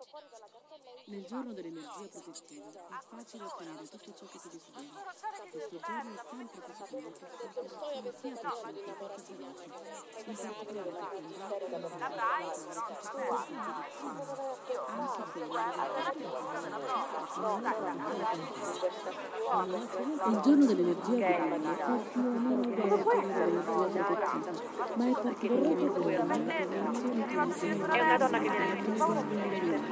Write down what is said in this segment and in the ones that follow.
Nel giorno dell'energia protettiva è facile ottenere tutto ciò che si desidera. Questo giorno è sempre positivo per chi sia piacente che felice. In particolare per chi anche se il giorno dell'energia vitale è più o meno al giorno dell'energia protettiva, ma è per le azioni che iniziano È una donna che viene di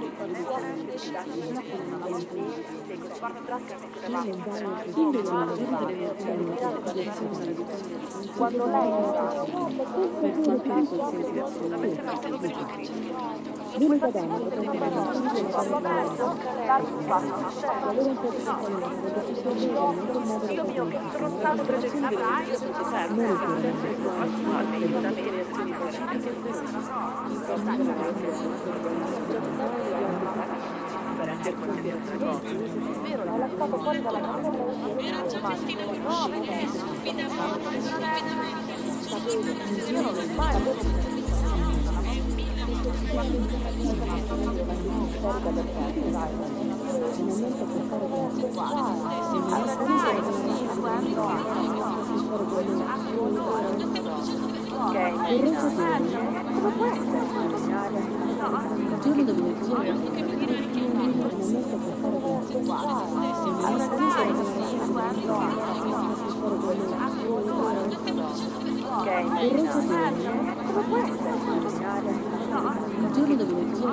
quando lei per compiere qualsiasi azione L'unica donna potrebbe raggiungere la Io mi ho stronzato presentato io sono serve almeno da me le azioni per essere qualsiasi altra cosa. Vero, l'ha lasciato fuori dalla cappella Io non l'ho mai Il giorno dell'energia il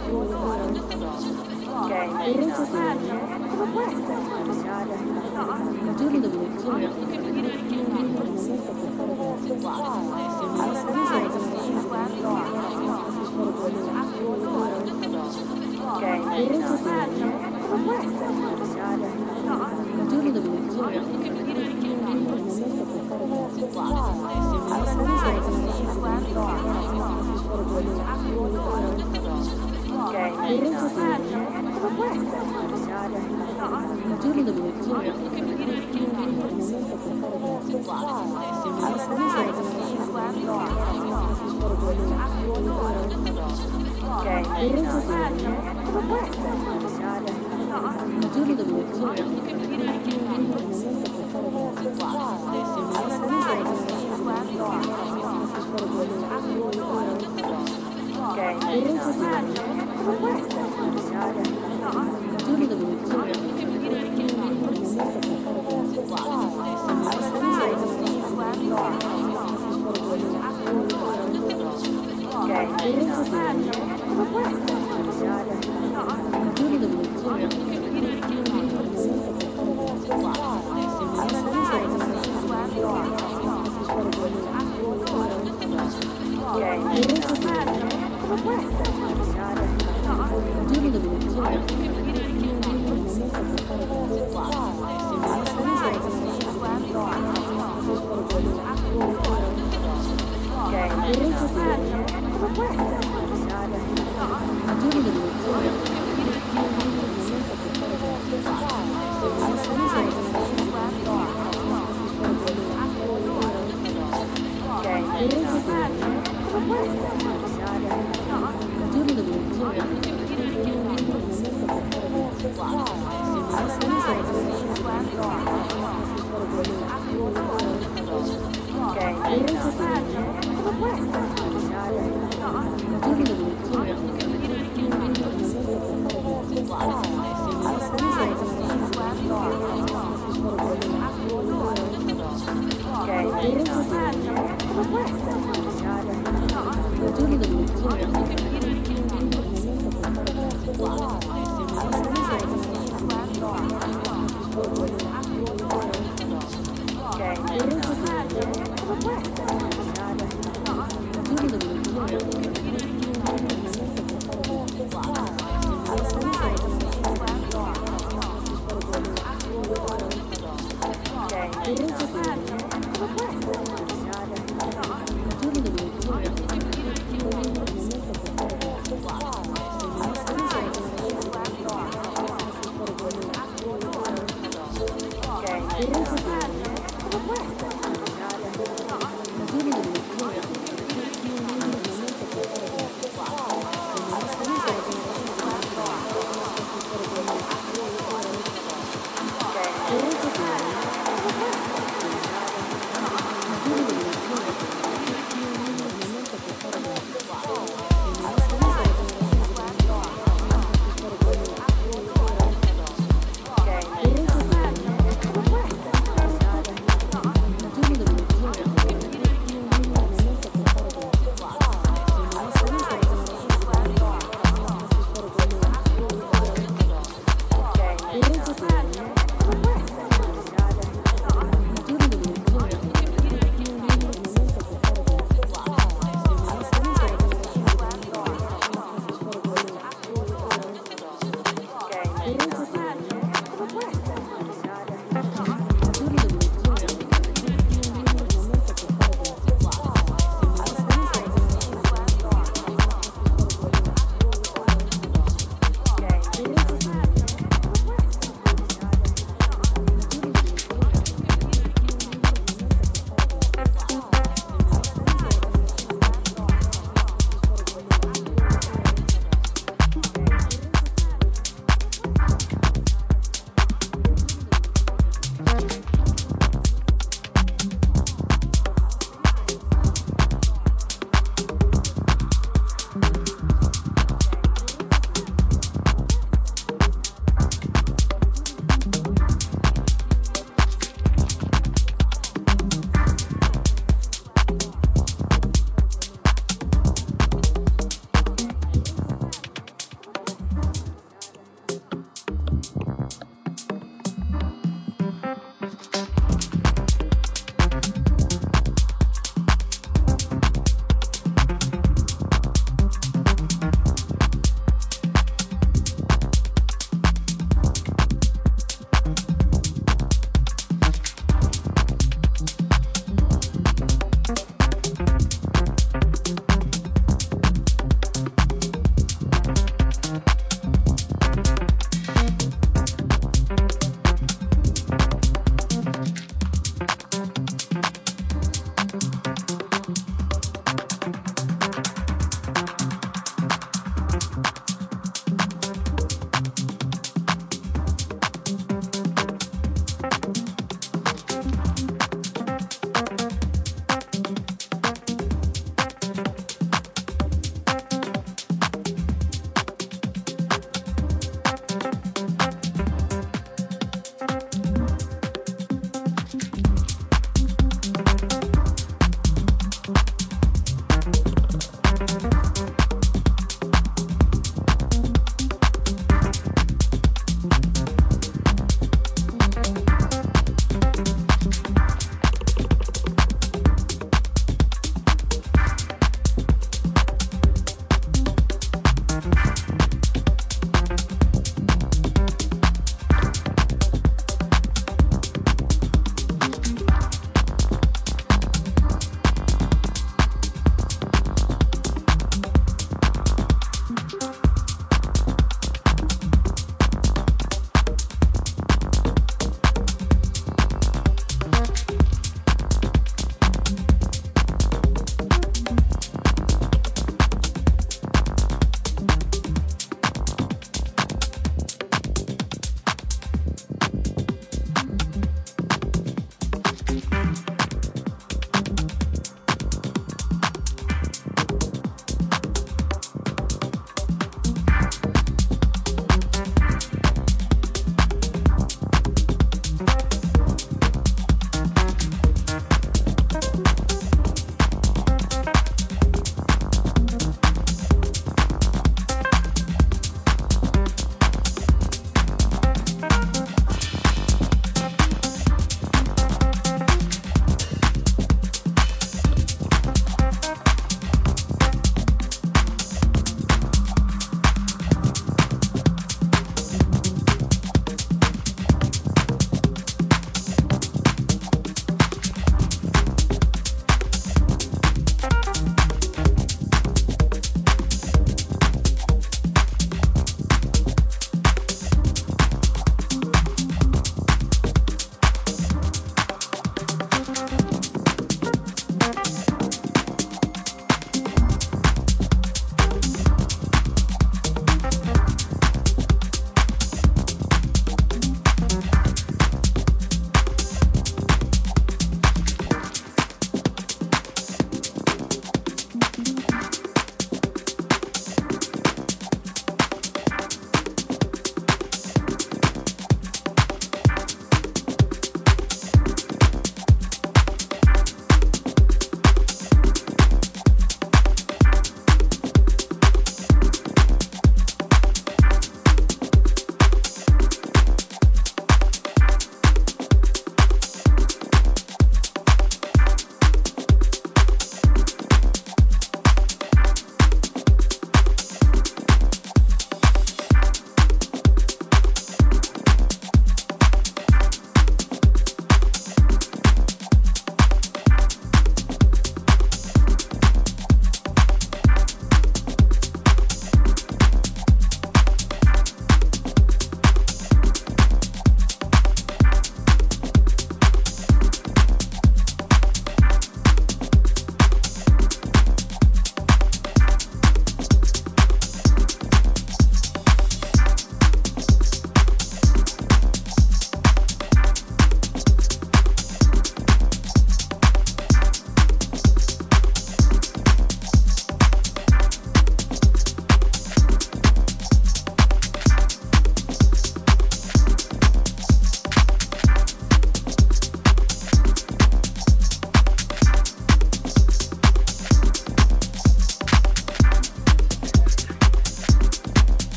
giorno dell'energia il giorno dell'energia il giorno dell'energia il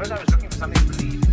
First, I was looking for something to believe.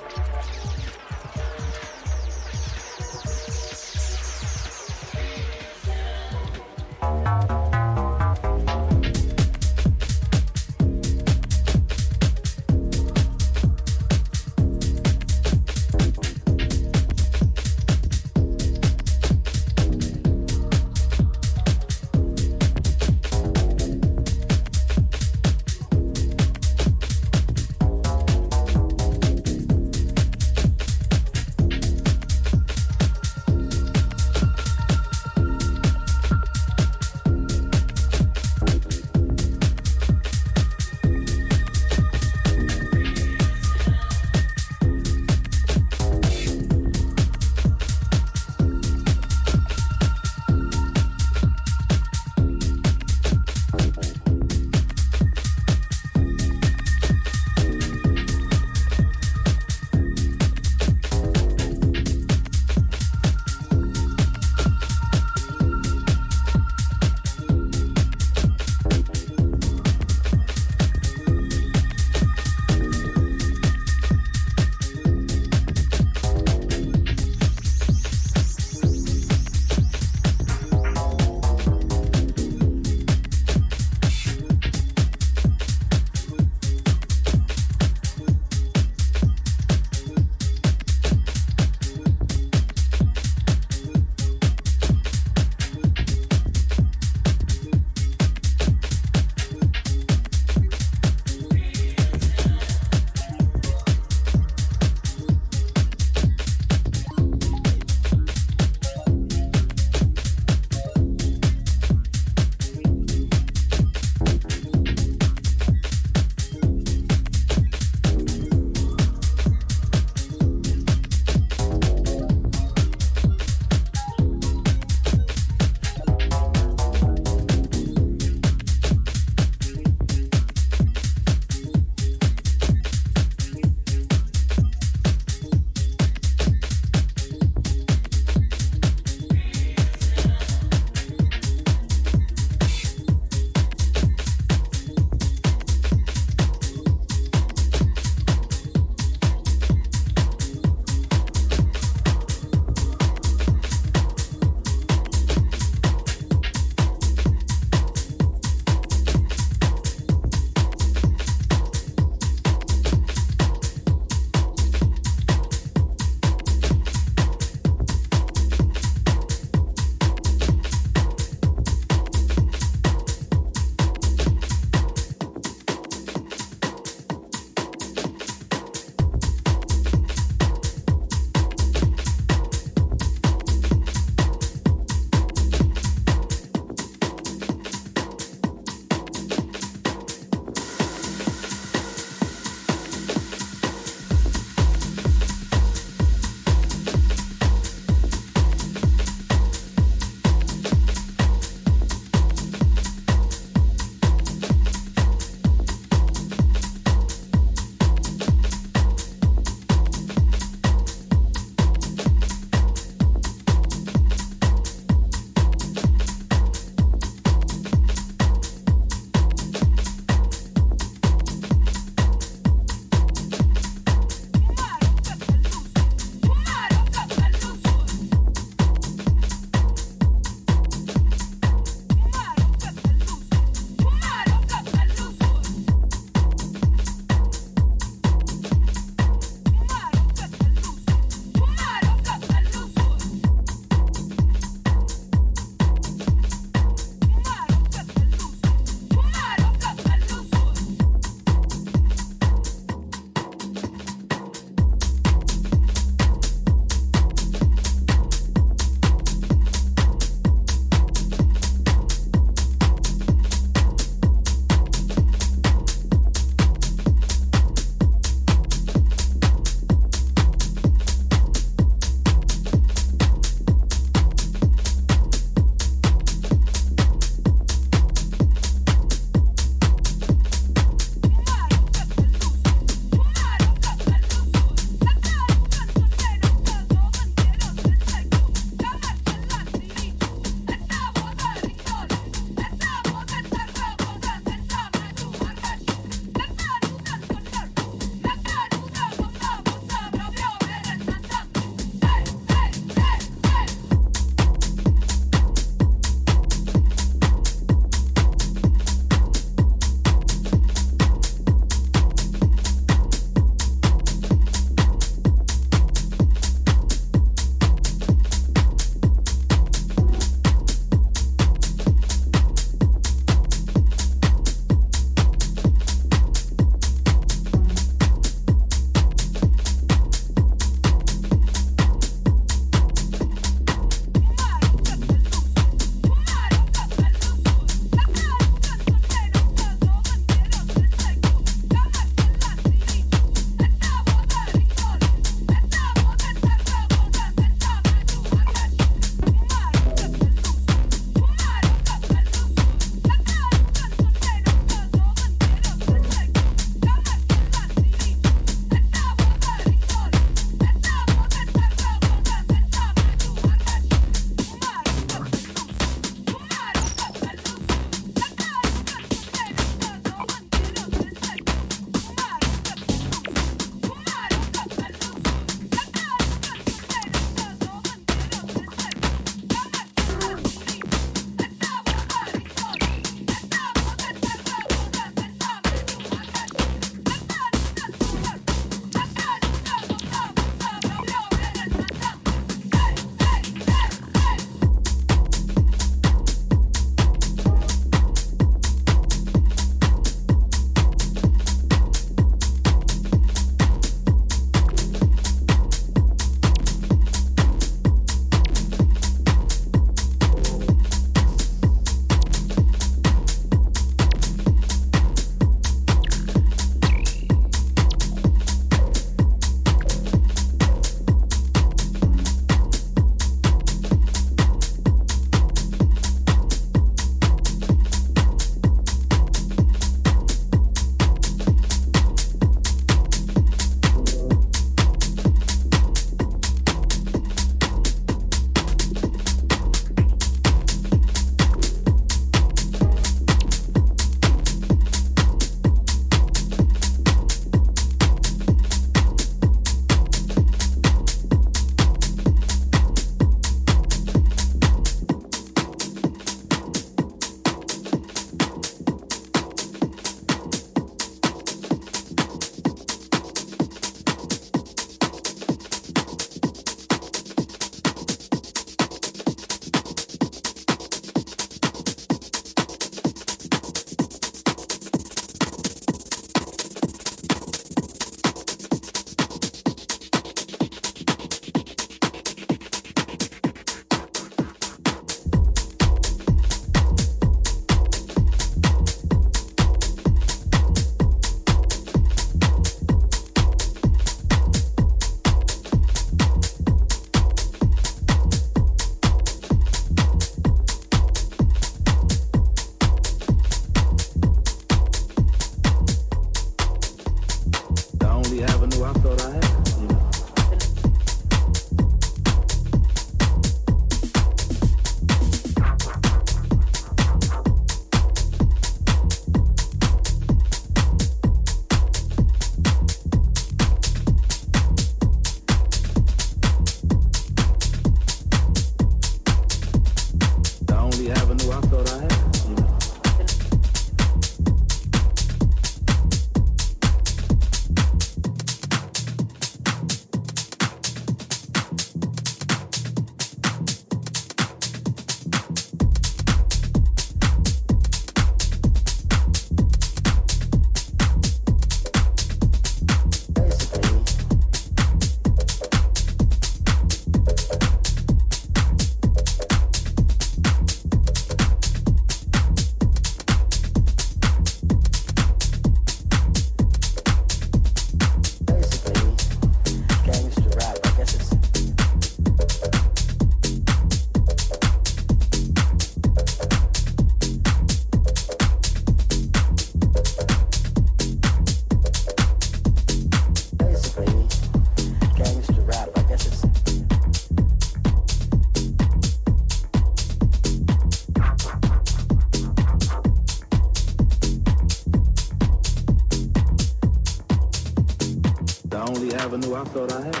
चौराहा है।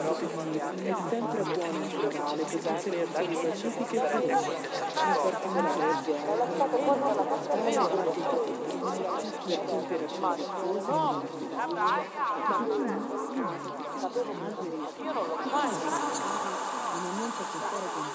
Positiva è sempre generale, presenze le azioni pacifiche e felici, in particolare per compiere azioni virtuose una mente a che fare con il